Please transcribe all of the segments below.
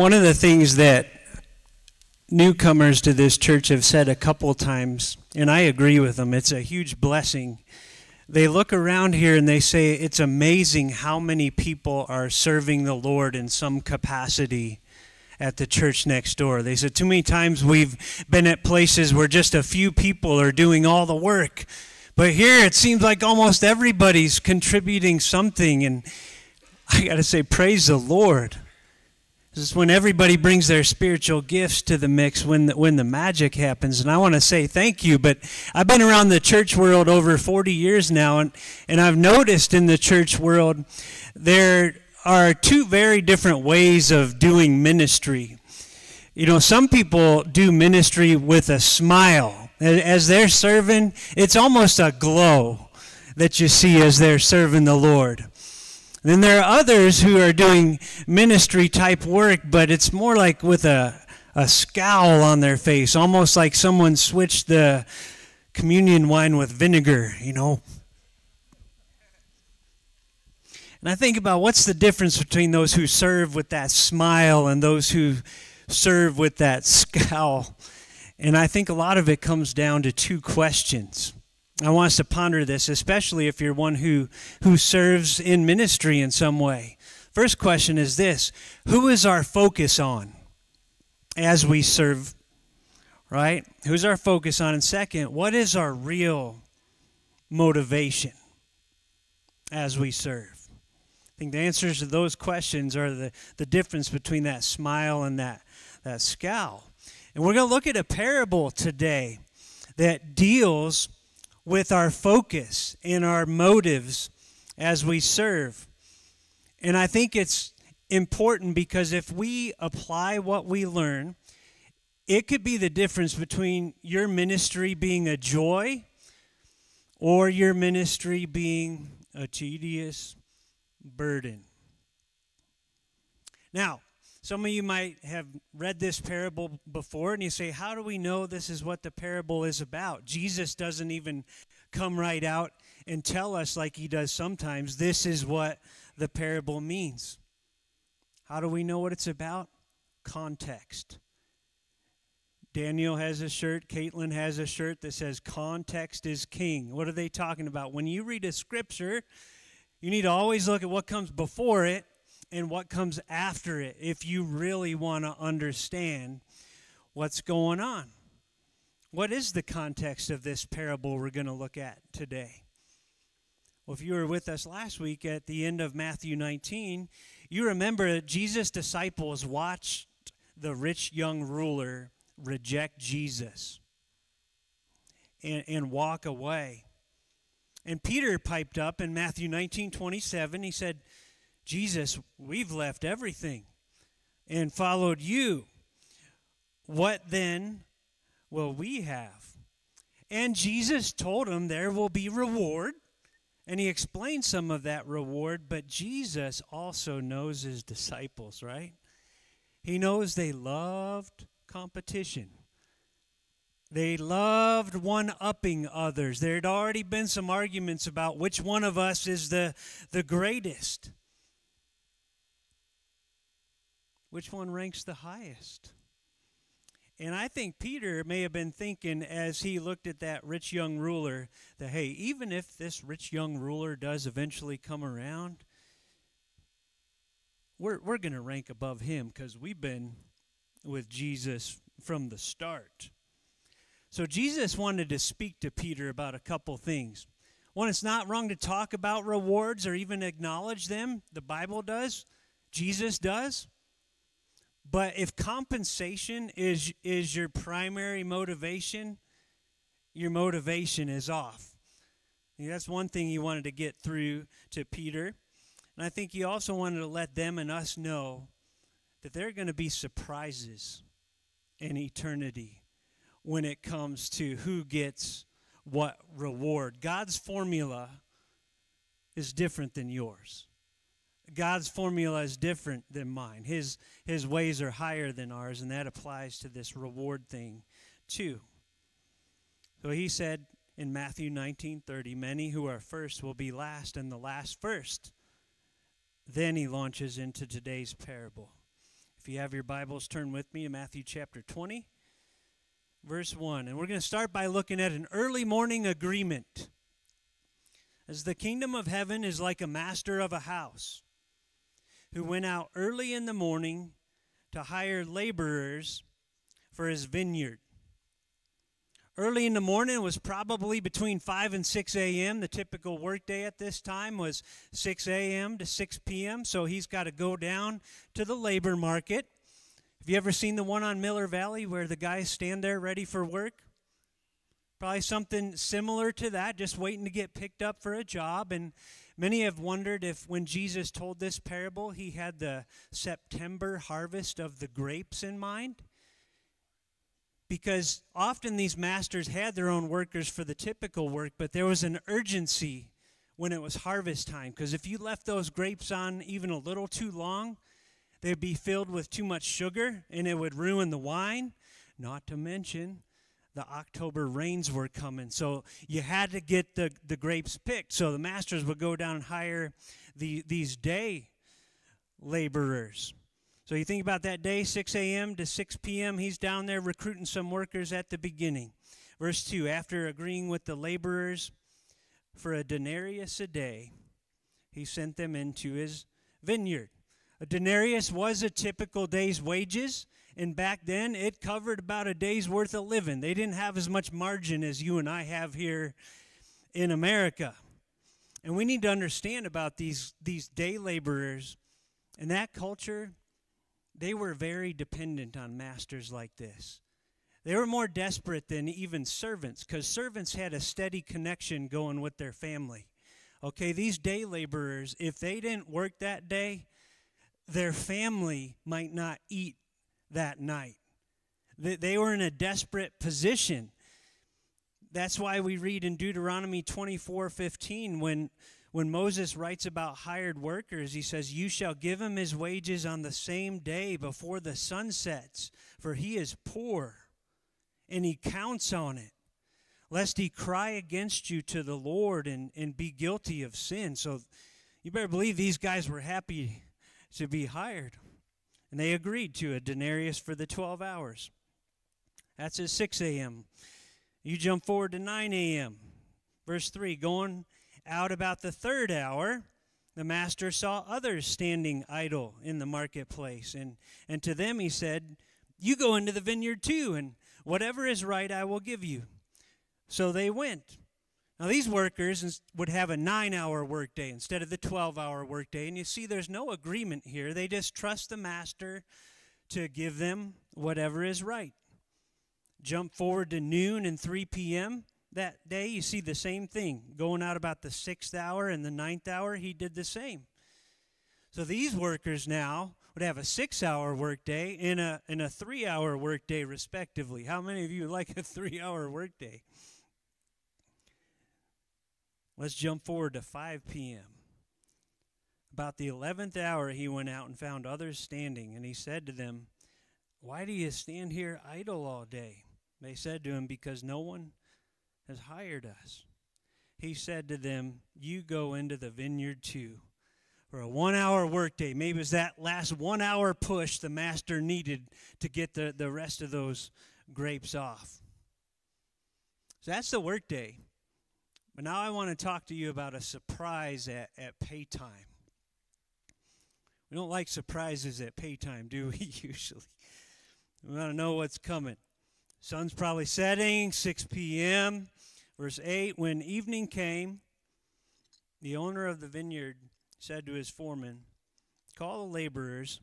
One of the things that newcomers to this church have said a couple times, and I agree with them, it's a huge blessing. They look around here and they say it's amazing how many people are serving the Lord in some capacity at the church next door. They said, Too many times we've been at places where just a few people are doing all the work. But here it seems like almost everybody's contributing something. And I got to say, praise the Lord. This is when everybody brings their spiritual gifts to the mix when the, when the magic happens. And I want to say thank you. But I've been around the church world over 40 years now, and, and I've noticed in the church world there are two very different ways of doing ministry. You know, some people do ministry with a smile. As they're serving, it's almost a glow that you see as they're serving the Lord. Then there are others who are doing ministry type work, but it's more like with a, a scowl on their face, almost like someone switched the communion wine with vinegar, you know. And I think about what's the difference between those who serve with that smile and those who serve with that scowl. And I think a lot of it comes down to two questions. I want us to ponder this, especially if you're one who, who serves in ministry in some way. First question is this Who is our focus on as we serve? Right? Who's our focus on? And second, what is our real motivation as we serve? I think the answers to those questions are the, the difference between that smile and that, that scowl. And we're going to look at a parable today that deals with our focus and our motives as we serve. And I think it's important because if we apply what we learn, it could be the difference between your ministry being a joy or your ministry being a tedious burden. Now, some of you might have read this parable before, and you say, How do we know this is what the parable is about? Jesus doesn't even come right out and tell us, like he does sometimes, this is what the parable means. How do we know what it's about? Context. Daniel has a shirt, Caitlin has a shirt that says, Context is king. What are they talking about? When you read a scripture, you need to always look at what comes before it and what comes after it if you really want to understand what's going on. What is the context of this parable we're going to look at today? Well, if you were with us last week at the end of Matthew 19, you remember Jesus' disciples watched the rich young ruler reject Jesus and, and walk away. And Peter piped up in Matthew 19 27. He said, Jesus, we've left everything and followed you. What then will we have? And Jesus told him there will be reward. And he explained some of that reward, but Jesus also knows his disciples, right? He knows they loved competition. They loved one upping others. There had already been some arguments about which one of us is the, the greatest. Which one ranks the highest? And I think Peter may have been thinking as he looked at that rich young ruler that, hey, even if this rich young ruler does eventually come around, we're, we're going to rank above him because we've been with Jesus from the start. So Jesus wanted to speak to Peter about a couple things. One, it's not wrong to talk about rewards or even acknowledge them. The Bible does, Jesus does. But if compensation is is your primary motivation, your motivation is off. that's one thing he wanted to get through to Peter. And I think he also wanted to let them and us know that there are going to be surprises in eternity when it comes to who gets what reward. God's formula is different than yours. God's formula is different than mine. His his ways are higher than ours, and that applies to this reward thing too. So he said in Matthew 19:30, many who are first will be last and the last first. Then he launches into today's parable. If you have your Bibles, turn with me to Matthew chapter 20, verse 1. And we're going to start by looking at an early morning agreement. As the kingdom of heaven is like a master of a house who went out early in the morning to hire laborers for his vineyard. Early in the morning was probably between 5 and 6 a.m. The typical workday at this time was 6 a.m. to 6 p.m., so he's got to go down to the labor market. Have you ever seen the one on Miller Valley where the guys stand there ready for work? Probably something similar to that, just waiting to get picked up for a job. And many have wondered if when Jesus told this parable, he had the September harvest of the grapes in mind because often these masters had their own workers for the typical work, but there was an urgency when it was harvest time. Because if you left those grapes on even a little too long, they'd be filled with too much sugar and it would ruin the wine. Not to mention, the October rains were coming. So you had to get the, the grapes picked. So the masters would go down and hire the, these day laborers. So you think about that day, 6 a.m. to 6 p.m., he's down there recruiting some workers at the beginning. Verse 2 After agreeing with the laborers for a denarius a day, he sent them into his vineyard. A denarius was a typical day's wages, and back then it covered about a day's worth of living. They didn't have as much margin as you and I have here in America. And we need to understand about these, these day laborers. In that culture, they were very dependent on masters like this. They were more desperate than even servants because servants had a steady connection going with their family. Okay, these day laborers, if they didn't work that day, their family might not eat that night. They were in a desperate position. That's why we read in Deuteronomy 24 15 when when Moses writes about hired workers, he says, You shall give him his wages on the same day before the sun sets, for he is poor, and he counts on it, lest he cry against you to the Lord and, and be guilty of sin. So you better believe these guys were happy to be hired. And they agreed to a denarius for the 12 hours. That's at 6 a.m. You jump forward to 9 a.m. Verse 3 going out about the third hour, the master saw others standing idle in the marketplace. And, and to them he said, You go into the vineyard too, and whatever is right I will give you. So they went. Now, these workers would have a nine hour workday instead of the 12 hour workday. And you see, there's no agreement here. They just trust the master to give them whatever is right. Jump forward to noon and 3 p.m that day, you see the same thing. Going out about the sixth hour and the ninth hour, he did the same. So these workers now would have a six hour workday and a, and a three hour workday, respectively. How many of you like a three hour workday? Let's jump forward to 5 p.m. About the 11th hour, he went out and found others standing, and he said to them, Why do you stand here idle all day? They said to him, Because no one has hired us. He said to them, You go into the vineyard too. For a one hour workday, maybe it was that last one hour push the master needed to get the, the rest of those grapes off. So that's the workday. But now I want to talk to you about a surprise at, at pay time. We don't like surprises at pay time, do we, usually? We want to know what's coming. Sun's probably setting, 6 p.m. Verse 8 When evening came, the owner of the vineyard said to his foreman, Call the laborers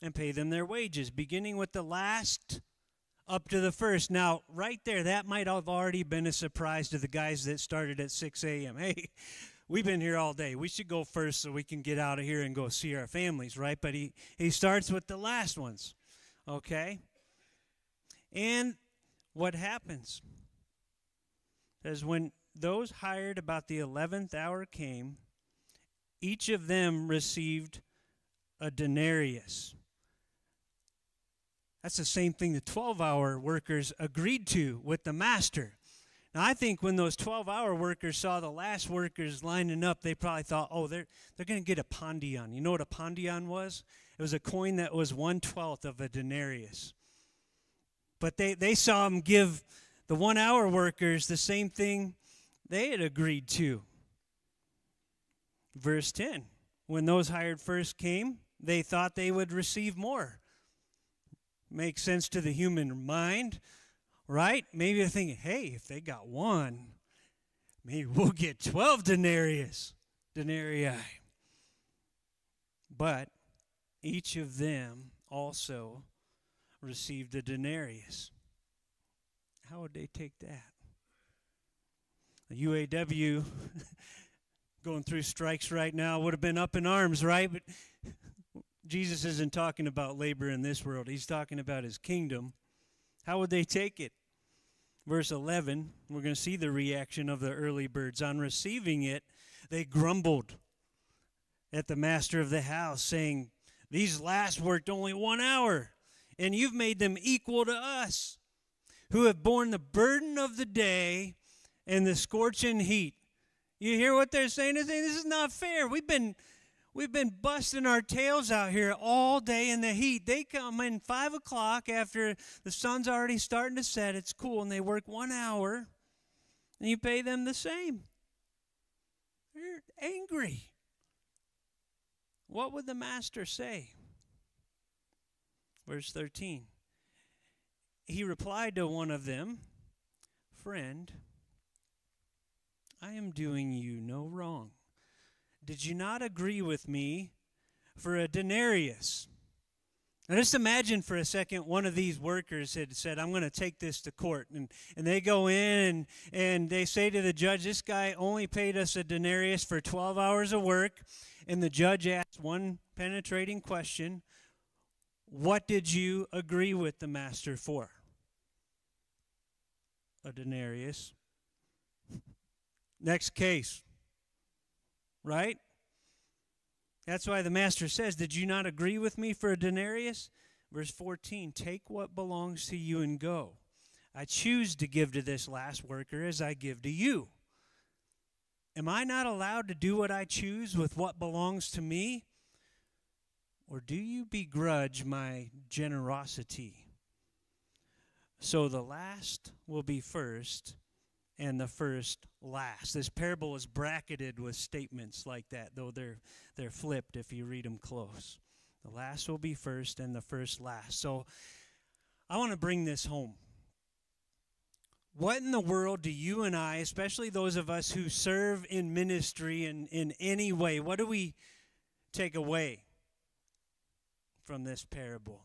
and pay them their wages, beginning with the last up to the first. Now, right there, that might have already been a surprise to the guys that started at 6 a.m. Hey, we've been here all day. We should go first so we can get out of here and go see our families, right? But he, he starts with the last ones, okay? And what happens? says, When those hired about the eleventh hour came, each of them received a denarius. That's the same thing the 12 hour workers agreed to with the master. Now, I think when those 12 hour workers saw the last workers lining up, they probably thought, oh, they're, they're going to get a pondion. You know what a pondion was? It was a coin that was one twelfth of a denarius. But they, they saw him give the one hour workers the same thing they had agreed to. Verse 10 When those hired first came, they thought they would receive more. Makes sense to the human mind, right? Maybe they're thinking, hey, if they got one, maybe we'll get 12 denarius, denarii. But each of them also received a denarius. How would they take that? The UAW going through strikes right now would have been up in arms, right? But Jesus isn't talking about labor in this world, he's talking about his kingdom. How would they take it? Verse 11, we're going to see the reaction of the early birds. On receiving it, they grumbled at the master of the house, saying, These last worked only one hour, and you've made them equal to us, who have borne the burden of the day and the scorching heat. You hear what they're saying? They're saying this is not fair. We've been we've been busting our tails out here all day in the heat. They come in five o'clock after the sun's already starting to set. It's cool, and they work one hour, and you pay them the same. They're angry. What would the master say? Verse 13. He replied to one of them, Friend, I am doing you no wrong. Did you not agree with me for a denarius? Now just imagine for a second one of these workers had said, I'm going to take this to court. And, and they go in and, and they say to the judge, This guy only paid us a denarius for 12 hours of work. And the judge asks one penetrating question What did you agree with the master for? A denarius. Next case. Right? That's why the master says, Did you not agree with me for a denarius? Verse 14 Take what belongs to you and go. I choose to give to this last worker as I give to you. Am I not allowed to do what I choose with what belongs to me? Or do you begrudge my generosity? So the last will be first, and the first last. This parable is bracketed with statements like that, though they're they're flipped if you read them close. The last will be first and the first last. So I want to bring this home. What in the world do you and I, especially those of us who serve in ministry in, in any way, what do we take away from this parable?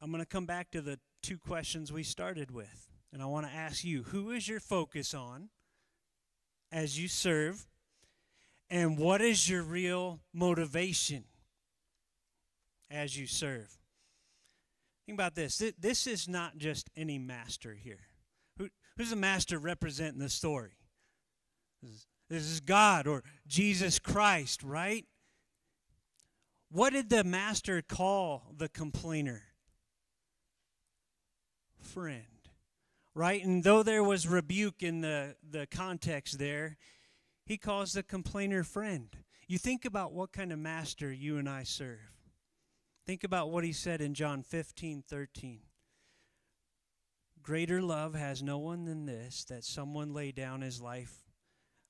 I'm going to come back to the two questions we started with. And I want to ask you who is your focus on as you serve? And what is your real motivation as you serve? Think about this. This is not just any master here. Who, who's the master representing the story? This is God or Jesus Christ, right? What did the master call the complainer? Friend right? And though there was rebuke in the, the context there, he calls the complainer friend. You think about what kind of master you and I serve. Think about what he said in John 15 13. Greater love has no one than this, that someone lay down his life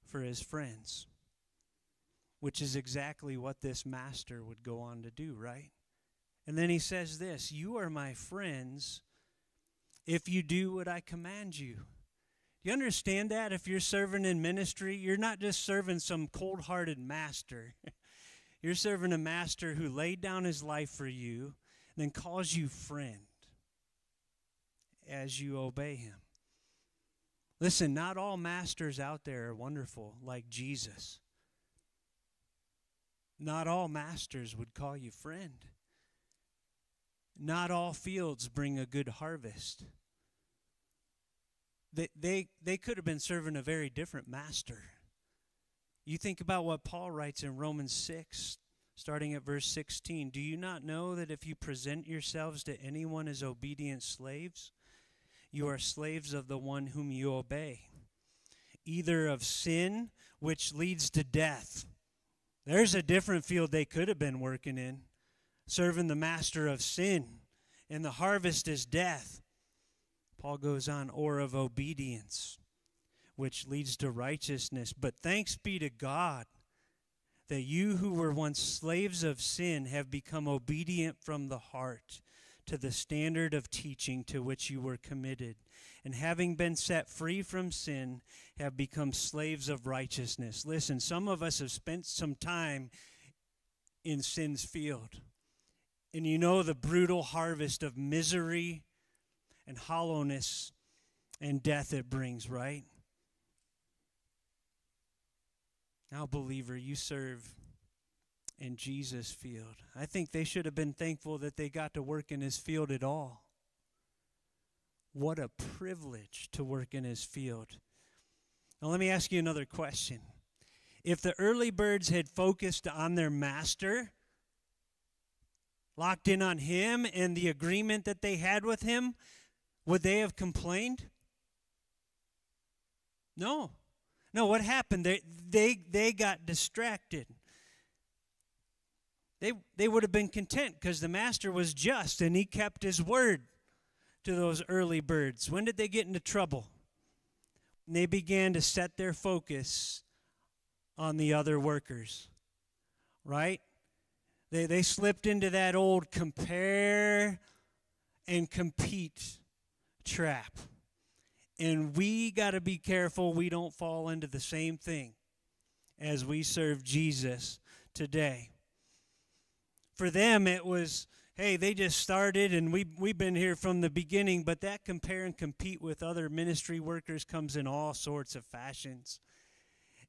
for his friends. Which is exactly what this master would go on to do, right? And then he says this You are my friends if you do what I command you. Do you understand that? If you're serving in ministry, you're not just serving some cold hearted master. you're serving a master who laid down his life for you and then calls you friend as you obey him. Listen, not all masters out there are wonderful like Jesus. Not all masters would call you friend. Not all fields bring a good harvest. They, they, they could have been serving a very different master. You think about what Paul writes in Romans 6, starting at verse 16. Do you not know that if you present yourselves to anyone as obedient slaves, you are slaves of the one whom you obey, either of sin, which leads to death. There's a different field they could have been working in serving the master of sin, and the harvest is death. Paul goes on, or of obedience, which leads to righteousness. But thanks be to God that you who were once slaves of sin have become obedient from the heart to the standard of teaching to which you were committed. And having been set free from sin, have become slaves of righteousness. Listen, some of us have spent some time in sin's field. And you know the brutal harvest of misery and hollowness and death it brings, right? Now, believer, you serve in Jesus' field. I think they should have been thankful that they got to work in his field at all. What a privilege to work in his field. Now, let me ask you another question. If the early birds had focused on their master, locked in on him and the agreement that they had with him, would they have complained? No. No, what happened? They, they, they got distracted. They, they would have been content because the master was just and he kept his word to those early birds. When did they get into trouble? They began to set their focus on the other workers, right? They, they slipped into that old compare and compete trap. And we got to be careful we don't fall into the same thing as we serve Jesus today. For them, it was, hey, they just started and we, we've been here from the beginning, but that compare and compete with other ministry workers comes in all sorts of fashions.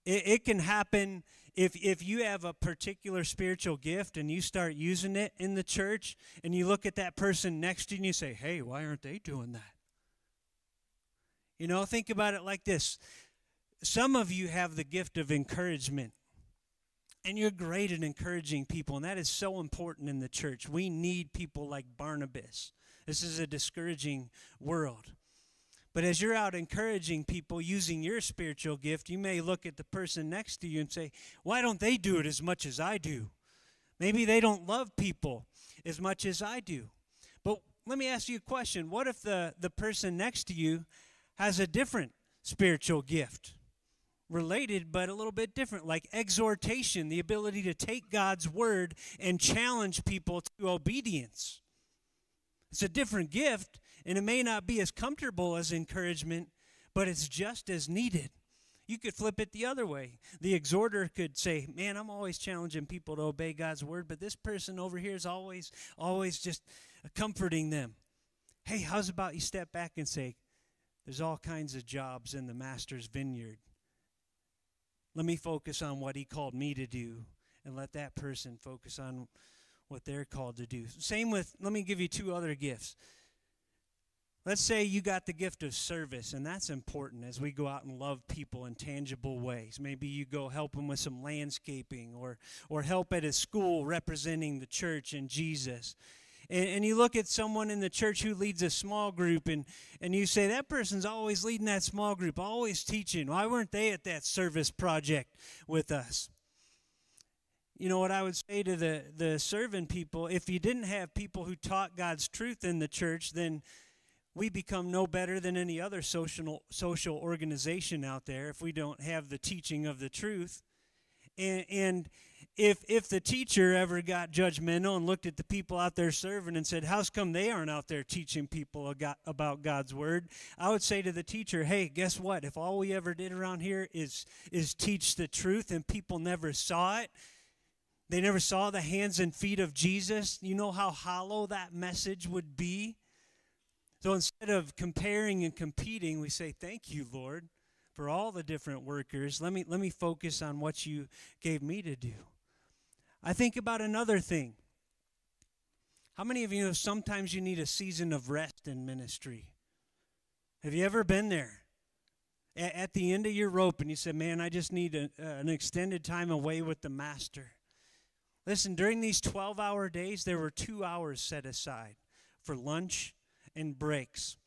It, it can happen if if you have a particular spiritual gift and you start using it in the church and you look at that person next to you and you say, "Hey, why aren't they doing that?" You know, think about it like this. Some of you have the gift of encouragement. And you're great at encouraging people, and that is so important in the church. We need people like Barnabas. This is a discouraging world. But as you're out encouraging people using your spiritual gift, you may look at the person next to you and say, Why don't they do it as much as I do? Maybe they don't love people as much as I do. But let me ask you a question. What if the, the person next to you has a different spiritual gift? Related, but a little bit different, like exhortation, the ability to take God's word and challenge people to obedience. It's a different gift, and it may not be as comfortable as encouragement, but it's just as needed. You could flip it the other way. The exhorter could say, "Man, I'm always challenging people to obey God's word, but this person over here is always always just comforting them." Hey, how's about you step back and say, "There's all kinds of jobs in the master's vineyard. Let me focus on what he called me to do and let that person focus on what they're called to do." Same with let me give you two other gifts. Let's say you got the gift of service, and that's important as we go out and love people in tangible ways. Maybe you go help them with some landscaping or, or help at a school representing the church and Jesus. And, and you look at someone in the church who leads a small group, and, and you say, That person's always leading that small group, always teaching. Why weren't they at that service project with us? you know what I would say to the the serving people if you didn't have people who taught God's truth in the church then we become no better than any other social social organization out there if we don't have the teaching of the truth. And, and if if the teacher ever got judgmental and looked at the people out there serving and said, "How's come they aren't out there teaching people about God's word?" I would say to the teacher, "Hey, guess what? If all we ever did around here is is teach the truth and people never saw it, they never saw the hands and feet of Jesus, you know how hollow that message would be?" So instead of comparing and competing, we say, Thank you, Lord, for all the different workers. Let me, let me focus on what you gave me to do. I think about another thing. How many of you know sometimes you need a season of rest in ministry? Have you ever been there? At the end of your rope, and you said, Man, I just need a, an extended time away with the master. Listen, during these 12 hour days, there were two hours set aside for lunch and breaks.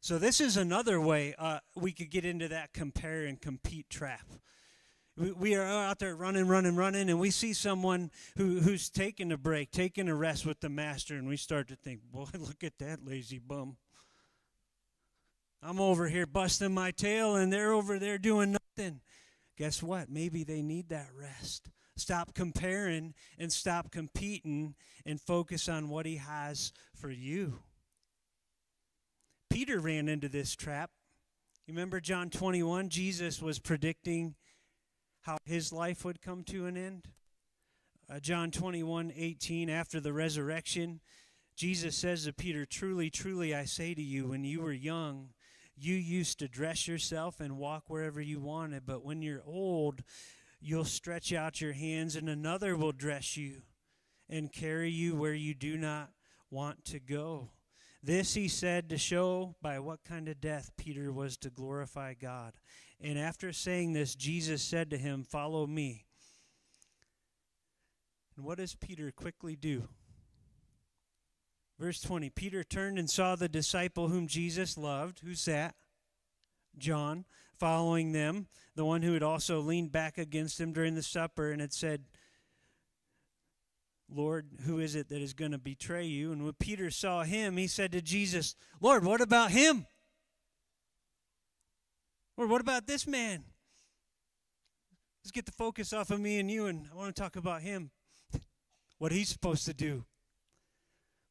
So, this is another way uh, we could get into that compare and compete trap. We, we are out there running, running, running, and we see someone who, who's taking a break, taking a rest with the master, and we start to think, boy, look at that lazy bum. I'm over here busting my tail, and they're over there doing nothing. Guess what? Maybe they need that rest. Stop comparing and stop competing and focus on what he has for you. Peter ran into this trap. You remember John 21? Jesus was predicting how his life would come to an end. Uh, John 21 18, after the resurrection, Jesus says to Peter, Truly, truly, I say to you, when you were young, you used to dress yourself and walk wherever you wanted, but when you're old, you'll stretch out your hands, and another will dress you and carry you where you do not want to go. This he said to show by what kind of death Peter was to glorify God. And after saying this, Jesus said to him, Follow me. And what does Peter quickly do? Verse 20 Peter turned and saw the disciple whom Jesus loved. Who's that? John, following them, the one who had also leaned back against him during the supper and had said, Lord, who is it that is going to betray you? And when Peter saw him, he said to Jesus, Lord, what about him? Lord, what about this man? Let's get the focus off of me and you, and I want to talk about him, what he's supposed to do.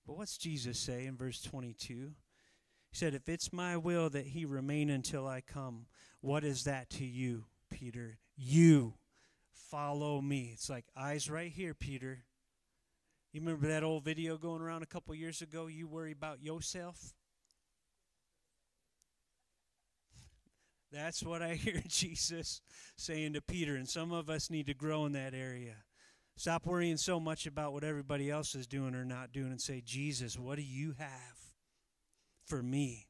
But what's Jesus say in verse 22? He said, If it's my will that he remain until I come, what is that to you, Peter? You follow me. It's like eyes right here, Peter. You remember that old video going around a couple years ago? You worry about yourself? That's what I hear Jesus saying to Peter, and some of us need to grow in that area. Stop worrying so much about what everybody else is doing or not doing and say, Jesus, what do you have for me?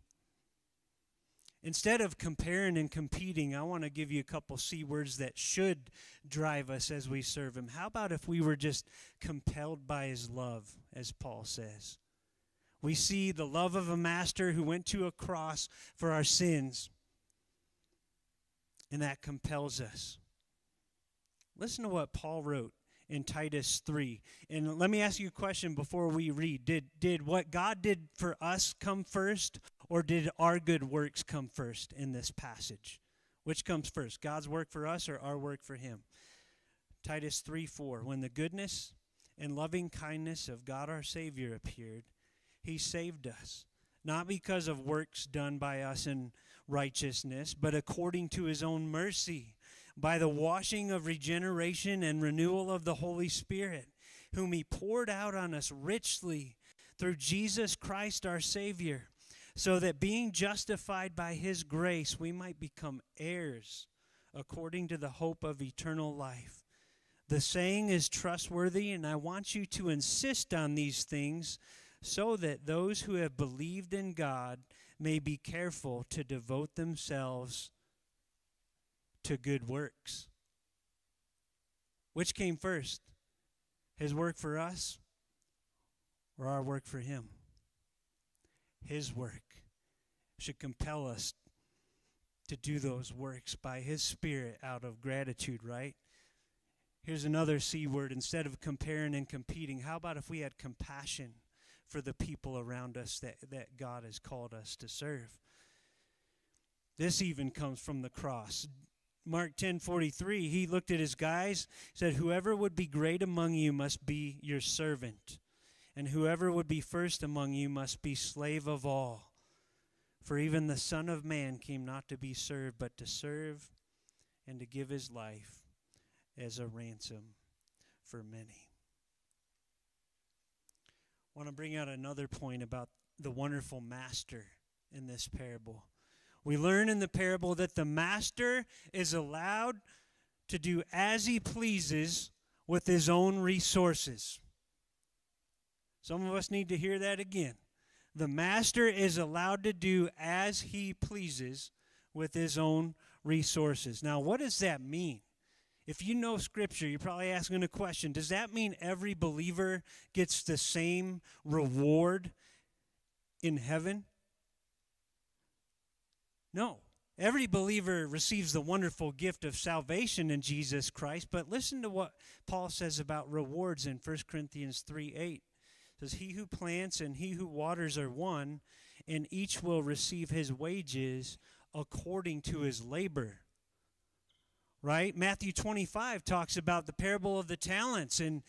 Instead of comparing and competing, I want to give you a couple C words that should drive us as we serve Him. How about if we were just compelled by His love, as Paul says? We see the love of a master who went to a cross for our sins, and that compels us. Listen to what Paul wrote in Titus 3. And let me ask you a question before we read. Did did what God did for us come first or did our good works come first in this passage? Which comes first? God's work for us or our work for him? Titus 3 4. When the goodness and loving kindness of God our Savior appeared, he saved us, not because of works done by us in righteousness, but according to his own mercy by the washing of regeneration and renewal of the Holy Spirit, whom He poured out on us richly through Jesus Christ our Savior, so that being justified by His grace, we might become heirs according to the hope of eternal life. The saying is trustworthy, and I want you to insist on these things so that those who have believed in God may be careful to devote themselves to good works. Which came first? His work for us or our work for Him? His work should compel us to do those works by His Spirit out of gratitude, right? Here's another C word. Instead of comparing and competing, how about if we had compassion for the people around us that, that God has called us to serve? This even comes from the cross. Mark 10:43, he looked at his guys, said, "Whoever would be great among you must be your servant, and whoever would be first among you must be slave of all. For even the Son of Man came not to be served, but to serve and to give his life as a ransom for many." I want to bring out another point about the wonderful master in this parable. We learn in the parable that the master is allowed to do as he pleases with his own resources. Some of us need to hear that again. The master is allowed to do as he pleases with his own resources. Now, what does that mean? If you know scripture, you're probably asking a question Does that mean every believer gets the same reward in heaven? No. Every believer receives the wonderful gift of salvation in Jesus Christ, but listen to what Paul says about rewards in 1 Corinthians 3 8. Says, He who plants and he who waters are one, and each will receive his wages according to his labor. Right? Matthew 25 talks about the parable of the talents, and,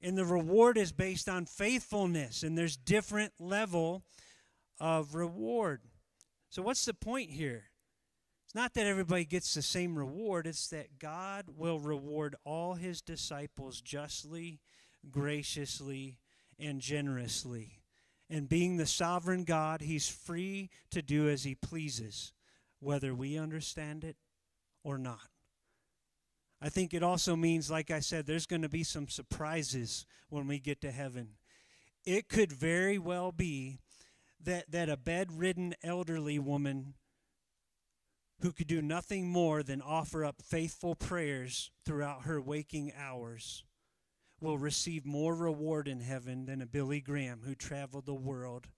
and the reward is based on faithfulness, and there's different level of reward. So, what's the point here? It's not that everybody gets the same reward, it's that God will reward all his disciples justly, graciously, and generously. And being the sovereign God, he's free to do as he pleases, whether we understand it or not. I think it also means, like I said, there's going to be some surprises when we get to heaven. It could very well be that, that a bedridden elderly woman who could do nothing more than offer up faithful prayers throughout her waking hours will receive more reward in heaven than a Billy Graham who traveled the world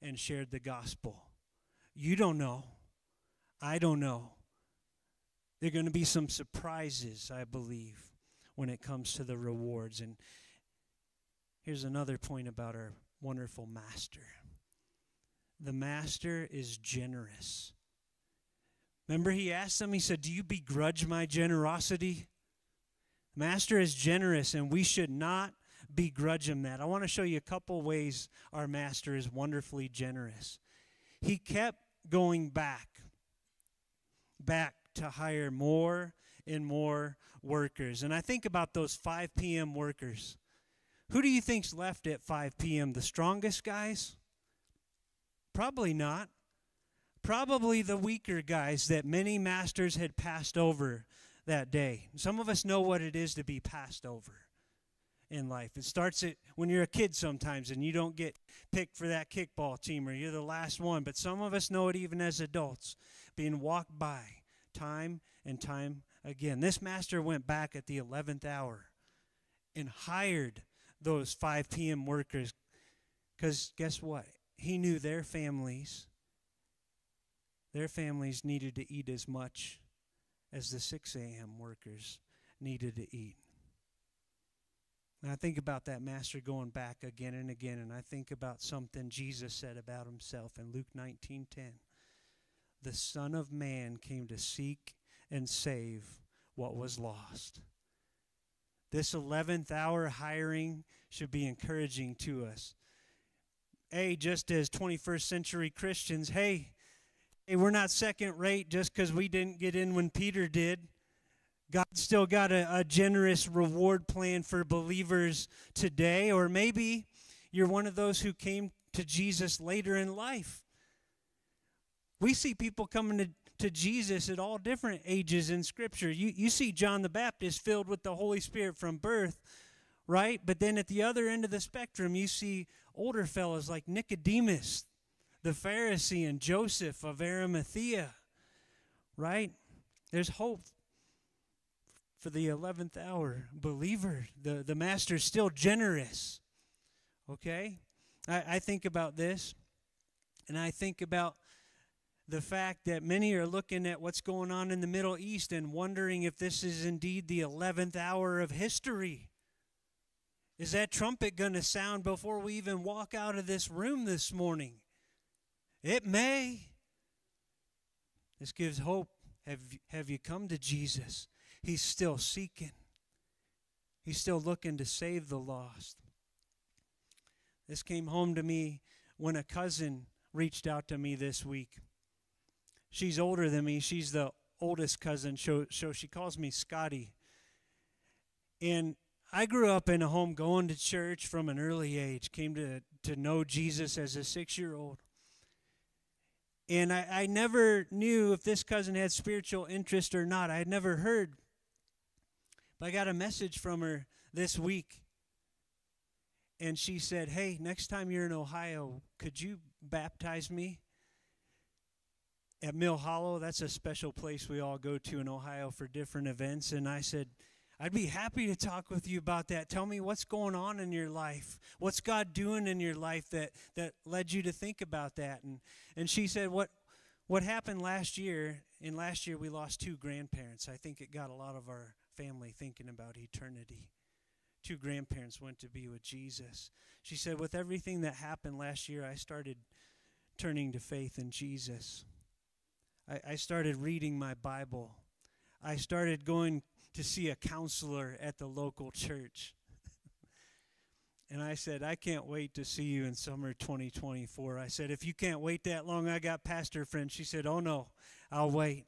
and shared the gospel. You don't know. I don't know. There are going to be some surprises, I believe, when it comes to the rewards. And here's another point about our wonderful master the master is generous. Remember, he asked them, he said, Do you begrudge my generosity? Master is generous, and we should not begrudge him that. I want to show you a couple ways our master is wonderfully generous. He kept going back, back to hire more and more workers. And I think about those 5 p.m. workers. Who do you think's left at 5 p.m.? The strongest guys? Probably not probably the weaker guys that many masters had passed over that day. Some of us know what it is to be passed over in life. It starts at when you're a kid sometimes and you don't get picked for that kickball team or you're the last one. But some of us know it even as adults, being walked by time and time again. This master went back at the 11th hour and hired those 5 p.m. workers because guess what? He knew their families their families needed to eat as much as the 6 a.m. workers needed to eat. And I think about that master going back again and again, and I think about something Jesus said about himself in Luke 19:10. The Son of Man came to seek and save what was lost. This 11th hour hiring should be encouraging to us. A, just as 21st century Christians, hey, Hey, we're not second rate just because we didn't get in when Peter did. God still got a, a, generous reward plan for believers today. Or maybe you're one of those who came to Jesus later in life. We see people coming to, to Jesus at all different ages in Scripture. You, you see John the Baptist filled with the Holy Spirit from birth, right? But then at the other end of the spectrum, you see older fellows like Nicodemus the Pharisee and Joseph of Arimathea, right? There's hope for the 11th hour believer. The, the master's still generous, okay? I, I think about this, and I think about the fact that many are looking at what's going on in the Middle East and wondering if this is indeed the 11th hour of history. Is that trumpet going to sound before we even walk out of this room this morning? It may. This gives hope. Have, have you come to Jesus? He's still seeking, He's still looking to save the lost. This came home to me when a cousin reached out to me this week. She's older than me. She's the oldest cousin, so, so she calls me Scotty. And I grew up in a home going to church from an early age, came to, to know Jesus as a six year old. And I, I never knew if this cousin had spiritual interest or not. I had never heard. But I got a message from her this week. And she said, Hey, next time you're in Ohio, could you baptize me? At Mill Hollow, that's a special place we all go to in Ohio for different events. And I said, I'd be happy to talk with you about that. Tell me what's going on in your life. What's God doing in your life that, that led you to think about that? And, and she said, what, what happened last year, in last year we lost two grandparents. I think it got a lot of our family thinking about eternity. Two grandparents went to be with Jesus. She said, With everything that happened last year, I started turning to faith in Jesus. I, I started reading my Bible. I started going to see a counselor at the local church. and I said, I can't wait to see you in summer 2024. I said, if you can't wait that long, I got pastor friends. She said, oh no, I'll wait.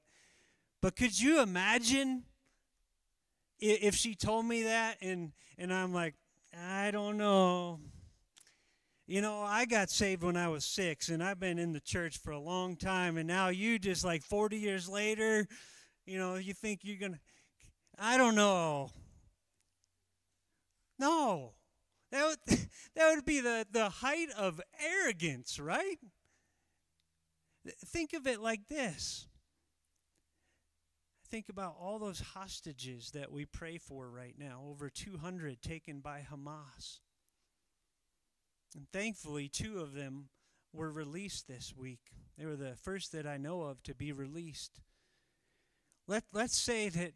But could you imagine if she told me that and, and I'm like, I don't know. You know, I got saved when I was six, and I've been in the church for a long time, and now you just like 40 years later, you know, you think you're going to. I don't know. No. That would, that would be the, the height of arrogance, right? Think of it like this. Think about all those hostages that we pray for right now, over 200 taken by Hamas. And thankfully, two of them were released this week. They were the first that I know of to be released. Let, let's say that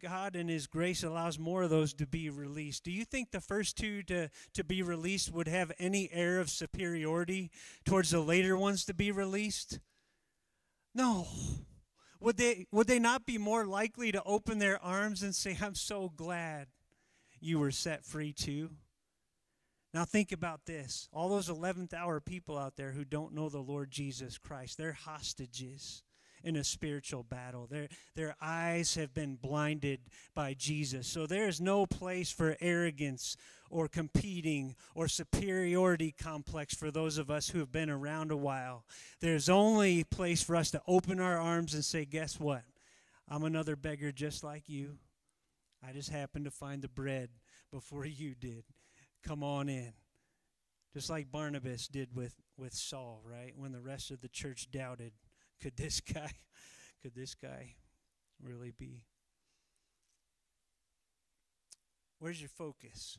God in His grace allows more of those to be released. Do you think the first two to, to be released would have any air of superiority towards the later ones to be released? No. Would they, would they not be more likely to open their arms and say, I'm so glad you were set free too? Now, think about this. All those 11th hour people out there who don't know the Lord Jesus Christ, they're hostages in a spiritual battle. Their, their eyes have been blinded by Jesus. So there is no place for arrogance or competing or superiority complex for those of us who have been around a while. There's only place for us to open our arms and say, Guess what? I'm another beggar just like you. I just happened to find the bread before you did. Come on in. Just like Barnabas did with, with Saul, right? When the rest of the church doubted, could this guy, could this guy really be? Where's your focus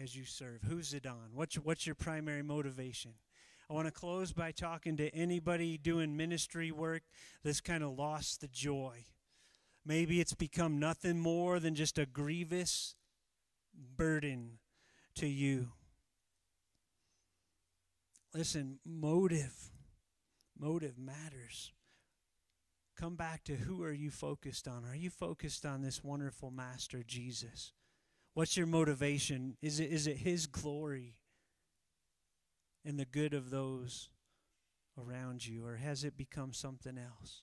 as you serve? Who's it on? What's your, what's your primary motivation? I want to close by talking to anybody doing ministry work that's kind of lost the joy. Maybe it's become nothing more than just a grievous burden to you. Listen, motive. Motive matters. Come back to who are you focused on? Are you focused on this wonderful master Jesus? What's your motivation? Is it is it his glory and the good of those around you or has it become something else?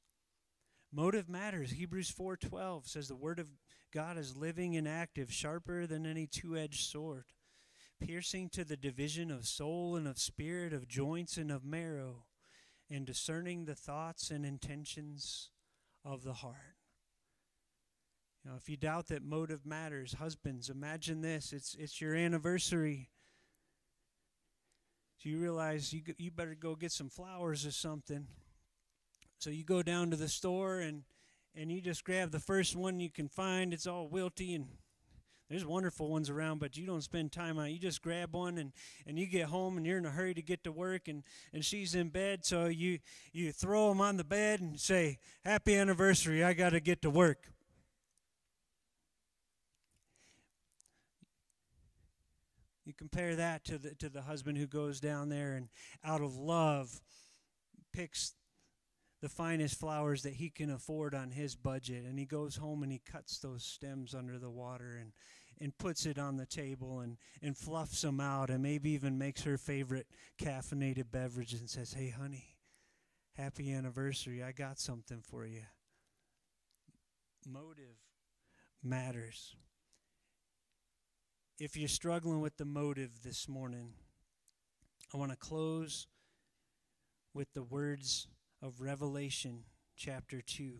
Motive matters. Hebrews 4:12 says the word of God is living and active, sharper than any two-edged sword piercing to the division of soul and of spirit, of joints and of marrow, and discerning the thoughts and intentions of the heart. You know, if you doubt that motive matters, husbands, imagine this: it's it's your anniversary. So you realize you you better go get some flowers or something. So you go down to the store and and you just grab the first one you can find. It's all wilty and there's wonderful ones around, but you don't spend time on it. You just grab one and, and you get home and you're in a hurry to get to work and, and she's in bed. So you, you throw them on the bed and say, Happy anniversary, I got to get to work. You compare that to the, to the husband who goes down there and out of love picks the finest flowers that he can afford on his budget and he goes home and he cuts those stems under the water and and puts it on the table and and fluffs them out and maybe even makes her favorite caffeinated beverage and says hey honey happy anniversary. I got something for you. Motive matters. If you're struggling with the motive this morning i want to close with the words of Revelation chapter 2.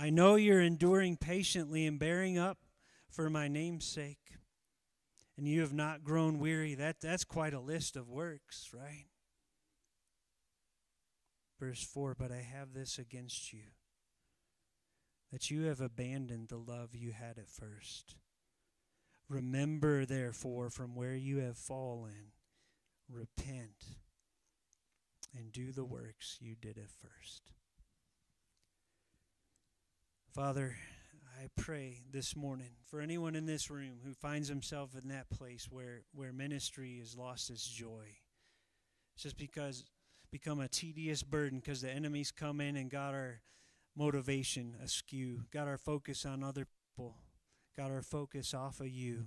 I know you're enduring patiently and bearing up for my name's sake, and you have not grown weary. That, that's quite a list of works, right? Verse 4 But I have this against you, that you have abandoned the love you had at first. Remember, therefore, from where you have fallen, repent, and do the works you did at first. Father, I pray this morning for anyone in this room who finds himself in that place where, where ministry has lost its joy. It's just because become a tedious burden because the enemies come in and got our motivation askew, got our focus on other people, got our focus off of you.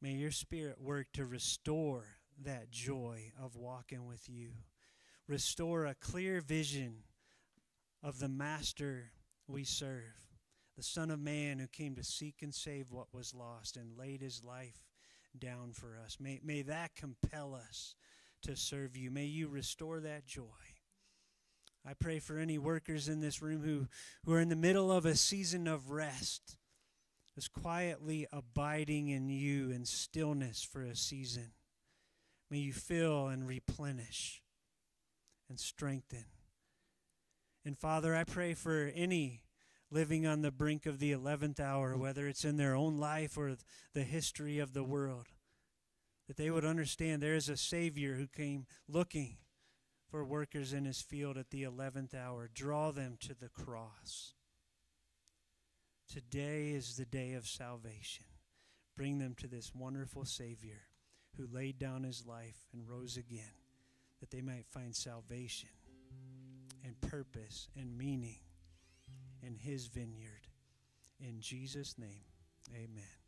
May your spirit work to restore that joy of walking with you. Restore a clear vision of the Master we serve, the Son of Man who came to seek and save what was lost and laid his life down for us. May, may that compel us to serve you. May you restore that joy. I pray for any workers in this room who, who are in the middle of a season of rest, just quietly abiding in you in stillness for a season. May you fill and replenish and strengthen. And Father, I pray for any living on the brink of the 11th hour, whether it's in their own life or the history of the world that they would understand there is a Savior who came looking for workers in his field at the 11th hour. Draw them to the cross. Today is the day of salvation. Bring them to this wonderful Savior who laid down his life and rose again, that they might find salvation and purpose and meaning in his vineyard. In Jesus' name, amen.